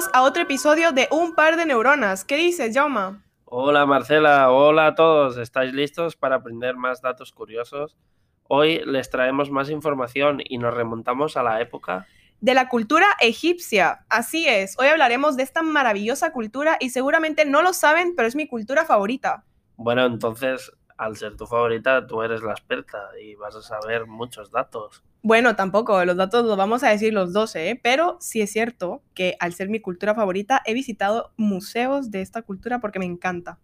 bienvenidos a otro episodio de Un par de neuronas. ¿Qué dices, Jauma? Hola Marcela, hola a todos. ¿Estáis listos para aprender más datos curiosos? Hoy les traemos más información y nos remontamos a la época de la cultura egipcia. Así es, hoy hablaremos de esta maravillosa cultura y seguramente no lo saben, pero es mi cultura favorita. Bueno, entonces, al ser tu favorita, tú eres la experta y vas a saber muchos datos. Bueno, tampoco, los datos los vamos a decir los dos, ¿eh? pero sí es cierto que al ser mi cultura favorita, he visitado museos de esta cultura porque me encanta.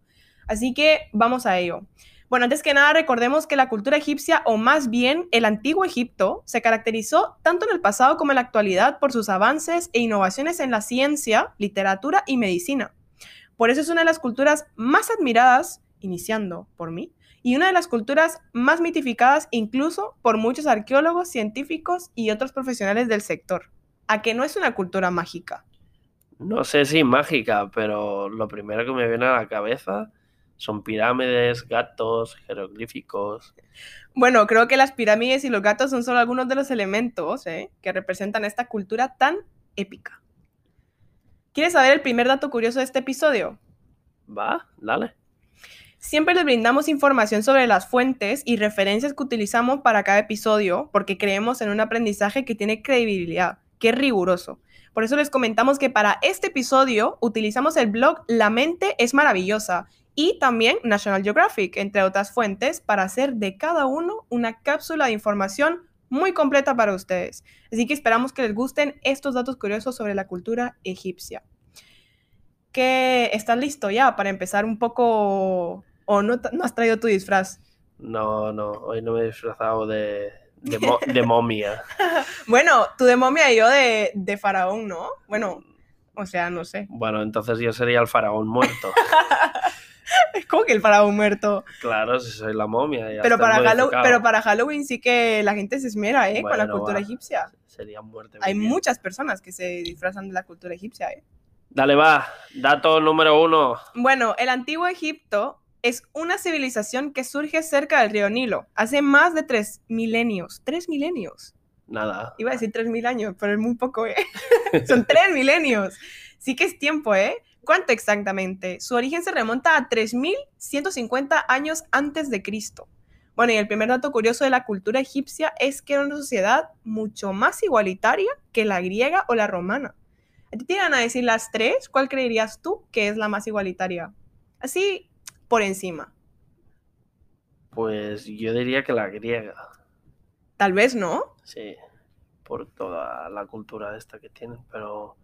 Así que vamos a ello. Bueno, antes que nada, recordemos que la cultura egipcia, o más bien el antiguo Egipto, se caracterizó tanto en el pasado como en la actualidad por sus avances e innovaciones en la ciencia, literatura y medicina. Por eso es una de las culturas más admiradas, iniciando por mí, y una de las culturas más mitificadas incluso por muchos arqueólogos, científicos y otros profesionales del sector. ¿A que no es una cultura mágica? No sé si mágica, pero lo primero que me viene a la cabeza son pirámides, gatos, jeroglíficos. Bueno, creo que las pirámides y los gatos son solo algunos de los elementos ¿eh? que representan esta cultura tan épica. ¿Quieres saber el primer dato curioso de este episodio? Va, dale. Siempre les brindamos información sobre las fuentes y referencias que utilizamos para cada episodio porque creemos en un aprendizaje que tiene credibilidad, que es riguroso. Por eso les comentamos que para este episodio utilizamos el blog La mente es maravillosa y también National Geographic, entre otras fuentes, para hacer de cada uno una cápsula de información muy completa para ustedes. Así que esperamos que les gusten estos datos curiosos sobre la cultura egipcia. ¿Qué estás listo ya para empezar un poco o no, no has traído tu disfraz? No, no, hoy no me he disfrazado de, de, momia. bueno, tú de momia y yo de, de faraón, ¿no? Bueno, o sea, no sé. Bueno, entonces yo sería el faraón muerto. Es como que el faraón muerto. Claro, si soy la momia. pero, para Halloween, pero para Halloween sí que la gente se esmera, ¿eh? con la cultura egipcia. Sería muerte. Hay muchas personas que se disfrazan de la cultura egipcia, ¿eh? Dale, va. Dato número uno. Bueno, el antiguo Egipto es una civilización que surge cerca del río Nilo, hace más de tres milenios. ¿Tres milenios? Nada. Iba a decir tres mil años, pero es muy poco, ¿eh? Son tres milenios. Sí que es tiempo, ¿eh? ¿Cuánto exactamente? Su origen se remonta a 3150 años antes de Cristo. Bueno, y el primer dato curioso de la cultura egipcia es que era una sociedad mucho más igualitaria que la griega o la romana. A ti te iban a decir las tres, ¿cuál creerías tú que es la más igualitaria? Así, por encima. Pues yo diría que la griega. Tal vez no. Sí, por toda la cultura esta que tienen, pero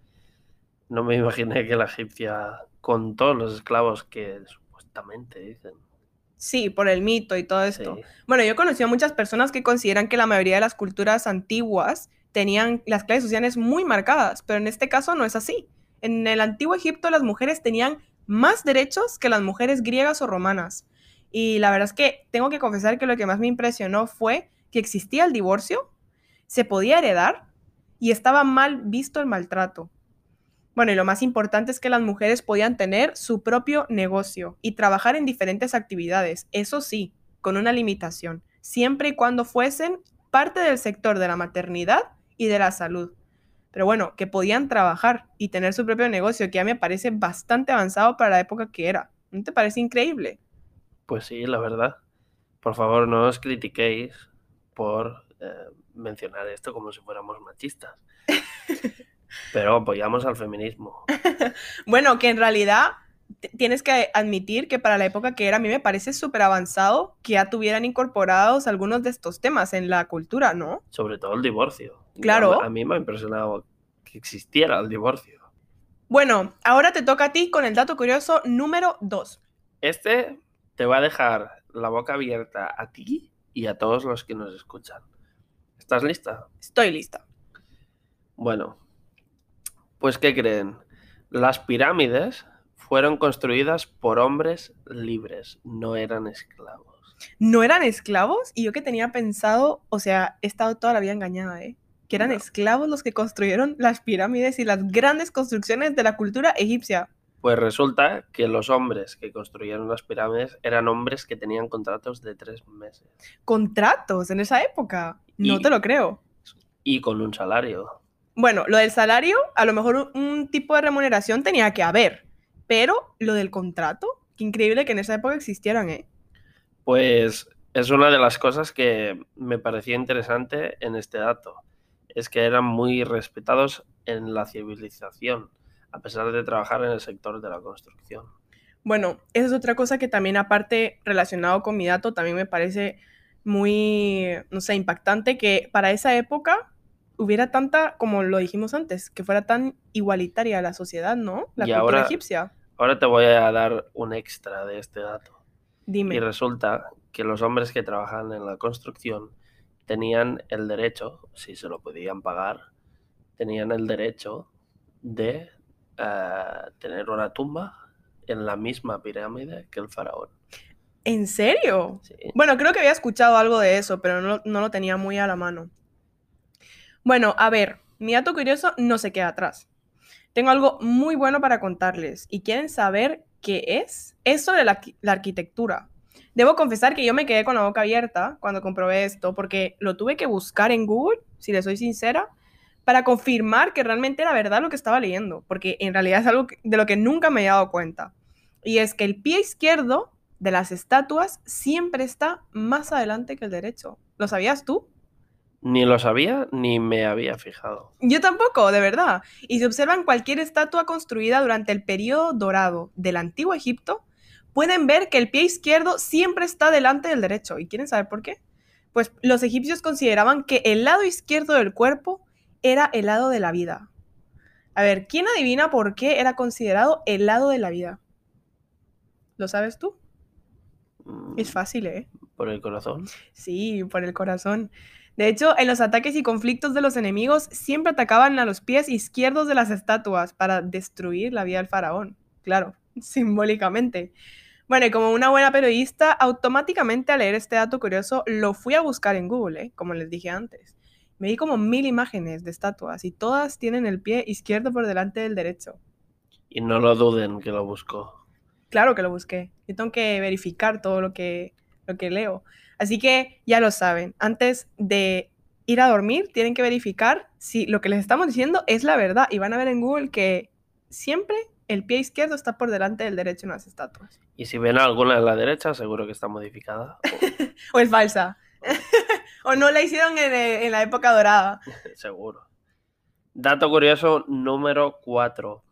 no me imaginé que la egipcia, con todos los esclavos que supuestamente dicen. Sí, por el mito y todo esto. Bueno, yo conocí a muchas personas que consideran que la mayoría de las culturas antiguas tenían las clases sociales muy marcadas, pero en este caso no es así. En el antiguo Egipto las mujeres tenían más derechos que las mujeres griegas o romanas. Y la verdad es que tengo que confesar que lo que más me impresionó fue que existía el divorcio, se podía heredar y estaba mal visto el maltrato. Bueno, y lo más importante es que las mujeres podían tener su propio negocio y trabajar en diferentes actividades, eso sí, con una limitación, siempre y cuando fuesen parte del sector de la maternidad y de la salud. Pero bueno, que podían trabajar y tener su propio negocio, que ya me parece bastante avanzado para la época que era. ¿No te parece increíble? Pues sí, la verdad. Por favor, no os critiquéis por eh, mencionar esto como si fuéramos machistas. Pero apoyamos al feminismo. bueno, que en realidad tienes que admitir que para la época que era, a mí me parece súper avanzado que ya tuvieran incorporados algunos de estos temas en la cultura, ¿no? Sobre todo el divorcio. Claro. A mí me ha impresionado que existiera el divorcio. Bueno, ahora te toca a ti con el dato curioso número 2. Este te va a dejar la boca abierta a ti y a todos los que nos escuchan. ¿Estás lista? Estoy lista. Bueno, pues ¿qué creen? Las pirámides fueron construidas por hombres libres, no eran esclavos. ¿No eran esclavos? Y yo que tenía pensado, o sea, he estado toda la vida engañada, ¿eh? Que eran esclavos los que construyeron las pirámides y las grandes construcciones de la cultura egipcia. Pues resulta que los hombres que construyeron las pirámides eran hombres que tenían contratos de tres meses. ¿Contratos en esa época? No te lo creo. Y con un salario. bueno, lo del salario, a lo mejor un, tipo de remuneración tenía que haber, pero lo del contrato, qué increíble que en esa época existieran, ¿eh? Pues es una de las cosas que me parecía interesante en este dato. Es que eran muy respetados en la civilización, a pesar de trabajar en el sector de la construcción. Bueno, esa es otra cosa que también aparte relacionado con mi dato, también me parece muy, no sé, impactante que para esa época hubiera tanta, como lo dijimos antes, que fuera tan igualitaria la sociedad, ¿no? La cultura egipcia. Ahora te voy a dar un extra de este dato. Dime. Y resulta que los hombres que trabajan en la construcción tenían el derecho, si se lo podían pagar, tenían el derecho de eh, tener una tumba en la misma pirámide que el faraón. ¿En serio? Sí. Bueno, creo que había escuchado algo de eso, pero no, no lo tenía muy a la mano. Bueno, a ver, mi dato curioso no se queda atrás. Tengo algo muy bueno para contarles y quieren saber qué es. Es sobre la, arquitectura. Debo confesar que yo me quedé con la boca abierta cuando comprobé esto porque lo tuve que buscar en Google, si le soy sincera, para confirmar que realmente era verdad lo que estaba leyendo, porque en realidad es algo de lo que nunca me he dado cuenta. Y es que el pie izquierdo de las estatuas siempre está más adelante que el derecho. ¿Lo sabías tú? Ni lo sabía ni me había fijado. Yo tampoco, de verdad. Y si observan cualquier estatua construida durante el periodo dorado del antiguo Egipto, pueden ver que el pie izquierdo siempre está delante del derecho. ¿Y quieren saber por qué? Pues los egipcios consideraban que el lado izquierdo del cuerpo era el lado de la vida. A ver, ¿quién adivina por qué era considerado el lado de la vida? ¿Lo sabes tú? Es mm, fácil, ¿eh? ¿Por el corazón? Sí, por el corazón. De hecho, en los ataques y conflictos de los enemigos siempre atacaban a los pies izquierdos de las estatuas para destruir la vida del faraón. Claro, simbólicamente. Bueno, y como una buena periodista, automáticamente al leer este dato curioso lo fui a buscar en Google, ¿eh? como les dije antes. Me di como mil imágenes de estatuas y todas tienen el pie izquierdo por delante del derecho. Y no lo duden que lo busco. Claro que lo busqué. Yo tengo que verificar todo lo que, lo que leo. Así que ya lo saben, antes de ir a dormir tienen que verificar si lo que les estamos diciendo es la verdad y van a ver en Google que siempre el pie izquierdo está por delante del derecho en las estatuas. Y si ven alguna en la derecha, seguro que está modificada. O, es falsa. o no la hicieron en, en la época dorada. seguro. Dato curioso número 4.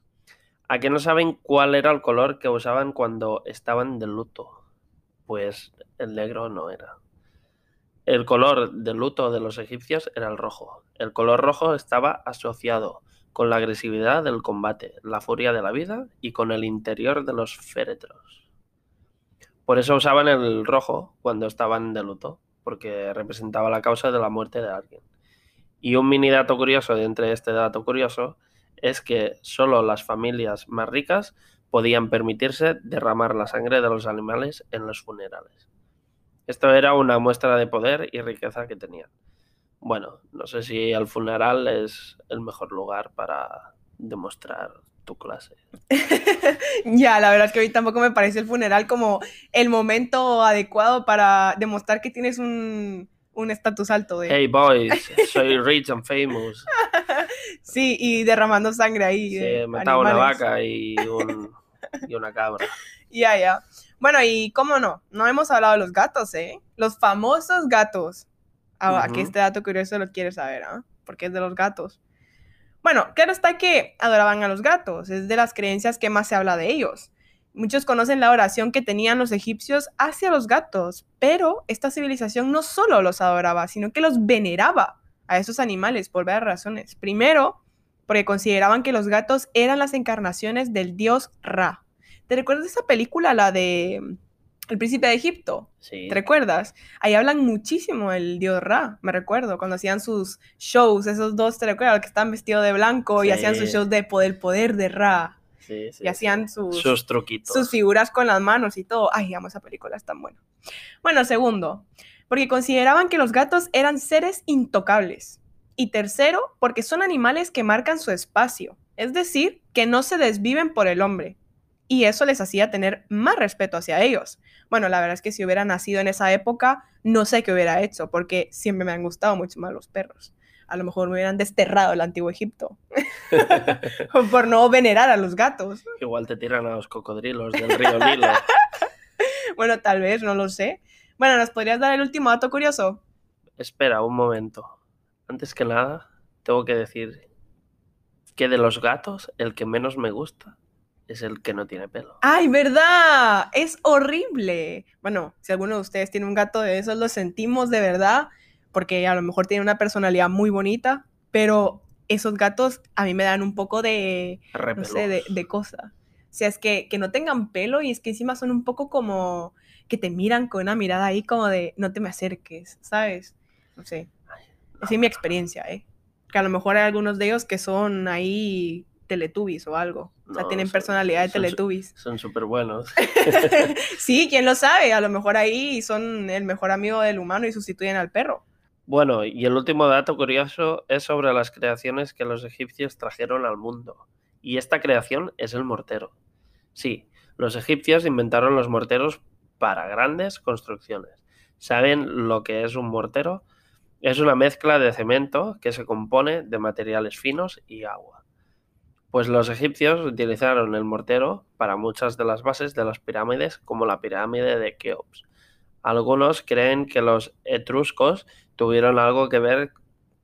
¿A qué no saben cuál era el color que usaban cuando estaban de luto? Pues el negro no era. El color de luto de los egipcios era el rojo. El color rojo estaba asociado con la agresividad del combate, la furia de la vida y con el interior de los féretros. Por eso usaban el rojo cuando estaban de luto, porque representaba la causa de la muerte de alguien. Y un mini dato curioso de entre este dato curioso es que solo las familias más ricas podían permitirse derramar la sangre de los animales en los funerales. Esto era una muestra de poder y riqueza que tenían. Bueno, no sé si el funeral es el mejor lugar para demostrar tu clase. ya, la verdad es que hoy tampoco me parece el funeral como el momento adecuado para demostrar que tienes un estatus alto. De... Hey boys, soy rich and famous. sí, y derramando sangre ahí. Sí, mataba una vaca y un, y una cabra. Ya, ya. Bueno, y cómo no, no hemos hablado de los gatos, ¿eh? Los famosos gatos. Ah, aquí este dato curioso lo quieres saber, ¿ah? Porque es de los gatos. Bueno, claro está que adoraban a los gatos, es de las creencias que más se habla de ellos. Muchos conocen la oración que tenían los egipcios hacia los gatos, pero esta civilización no solo los adoraba, sino que los veneraba a esos animales por varias razones. Primero, porque consideraban que los gatos eran las encarnaciones del dios Ra. ¿Te recuerdas esa película, la de El Príncipe de Egipto? Sí. ¿Te recuerdas? Ahí hablan muchísimo del dios Ra, me recuerdo, cuando hacían sus shows, esos dos, ¿te recuerdas? Que estaban vestidos de blanco y hacían sus shows de poder, poder de Ra. Sí, sí, y hacían sus, sus truquitos. Sus figuras con las manos y todo. Ay, amo esa película, es tan buena. Bueno, segundo, porque consideraban que los gatos eran seres intocables. Y tercero, porque son animales que marcan su espacio, es decir, que no se desviven por el hombre. Y eso les hacía tener más respeto hacia ellos. Bueno, la verdad es que si hubiera nacido en esa época, no sé qué hubiera hecho, porque siempre me han gustado mucho más los perros. a lo mejor me hubieran desterrado el antiguo Egipto por no venerar a los gatos. Igual te tiran a los cocodrilos del río Nilo. bueno, tal vez, no lo sé. Bueno, ¿nos podrías dar el último dato curioso? Espera un momento. Antes que nada, tengo que decir que de los gatos, el que menos me gusta es el que no tiene pelo. ¡Ay, verdad! Es horrible. Bueno, si alguno de ustedes tiene un gato de esos, lo sentimos de verdad, porque a lo mejor tiene una personalidad muy bonita, pero esos gatos a mí me dan un poco de, no sé, de, de cosa. O sea, es que, que no tengan pelo y es que encima son un poco como que te miran con una mirada ahí como de no te me acerques, ¿sabes? No sé. Esa es mi experiencia, ¿eh? Que a lo mejor hay algunos de ellos que son ahí Teletubbies o algo. O sea, tienen personalidad de Teletubbies. Son súper buenos. sí, quién lo sabe. A lo mejor ahí son el mejor amigo del humano y sustituyen al perro. Bueno, y el último dato curioso es sobre las creaciones que los egipcios trajeron al mundo. Y esta creación es el mortero. Sí, los egipcios inventaron los morteros para grandes construcciones. ¿Saben lo que es un mortero? Es una mezcla de cemento que se compone de materiales finos y agua. Pues los egipcios utilizaron el mortero para muchas de las bases de las pirámides, como la pirámide de Keops. Algunos creen que los etruscos tuvieron algo que ver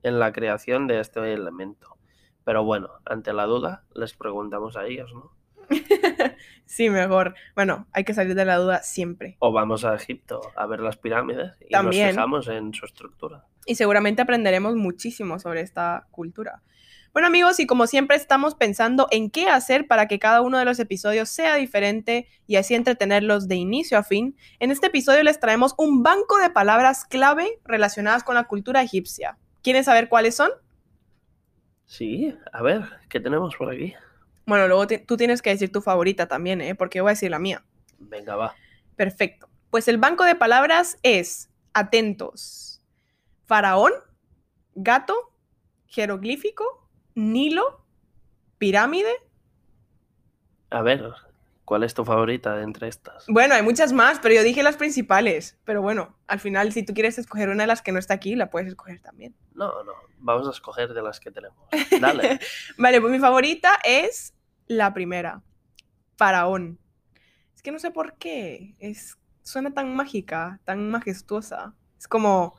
en la creación de este elemento. Pero bueno, ante la duda, les preguntamos a ellos, ¿no? sí, mejor. Bueno, hay que salir de la duda siempre. O vamos a Egipto a ver las pirámides y nos fijamos en su estructura. Y seguramente aprenderemos muchísimo sobre esta cultura. Bueno amigos, y como siempre estamos pensando en qué hacer para que cada uno de los episodios sea diferente y así entretenerlos de inicio a fin, en este episodio les traemos un banco de palabras clave relacionadas con la cultura egipcia. ¿Quieren saber cuáles son? Sí, a ver, ¿qué tenemos por aquí? Bueno, luego tú tienes que decir tu favorita también, ¿eh? Porque yo voy a decir la mía. Venga, va. Perfecto. Pues el banco de palabras es, atentos, faraón, gato, jeroglífico, Nilo, pirámide. A ver, ¿cuál es tu favorita de entre estas? Bueno, hay muchas más, pero yo dije las principales. Pero bueno, al final, si tú quieres escoger una de las que no está aquí, la puedes escoger también. No, no, vamos a escoger de las que tenemos. Dale. vale, pues mi favorita es la primera, Faraón. Es que no sé por qué, es, suena tan mágica, tan majestuosa. Es como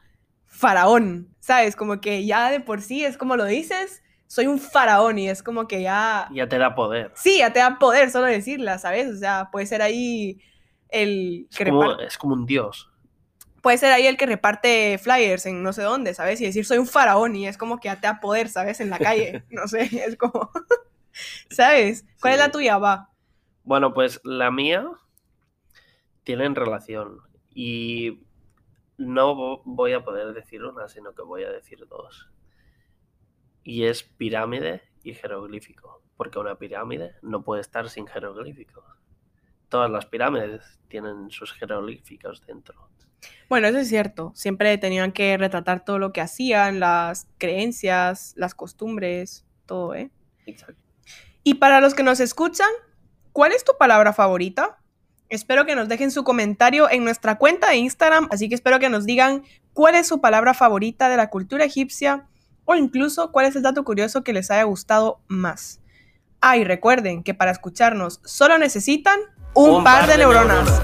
faraón, ¿sabes? Como que ya de por sí es como lo dices, soy un faraón y es como que ya... Ya te da poder. Sí, ya te da poder solo decirla, ¿sabes? O sea, puede ser ahí el... Es, como, es como un dios. Puede ser ahí el que reparte flyers en no sé dónde, ¿sabes? Y decir soy un faraón y es como que ya te da poder, ¿sabes? En la calle, no sé, es como... ¿Sabes? ¿Cuál es la tuya, va? Bueno, pues la mía tienen relación y no voy a poder decir una, sino que voy a decir dos y es pirámide y jeroglífico, porque una pirámide no puede estar sin jeroglíficos. Todas las pirámides tienen sus jeroglíficos dentro. Bueno, eso es cierto. Siempre tenían que retratar todo lo que hacían, las creencias, las costumbres, todo, ¿eh? Exacto. Y para los que nos escuchan, ¿cuál es tu palabra favorita? Espero que nos dejen su comentario en nuestra cuenta de Instagram, así que espero que nos digan cuál es su palabra favorita de la cultura egipcia o incluso cuál es el dato curioso que les haya gustado más. Ah, y recuerden que para escucharnos solo necesitan un, par, de, neuronas.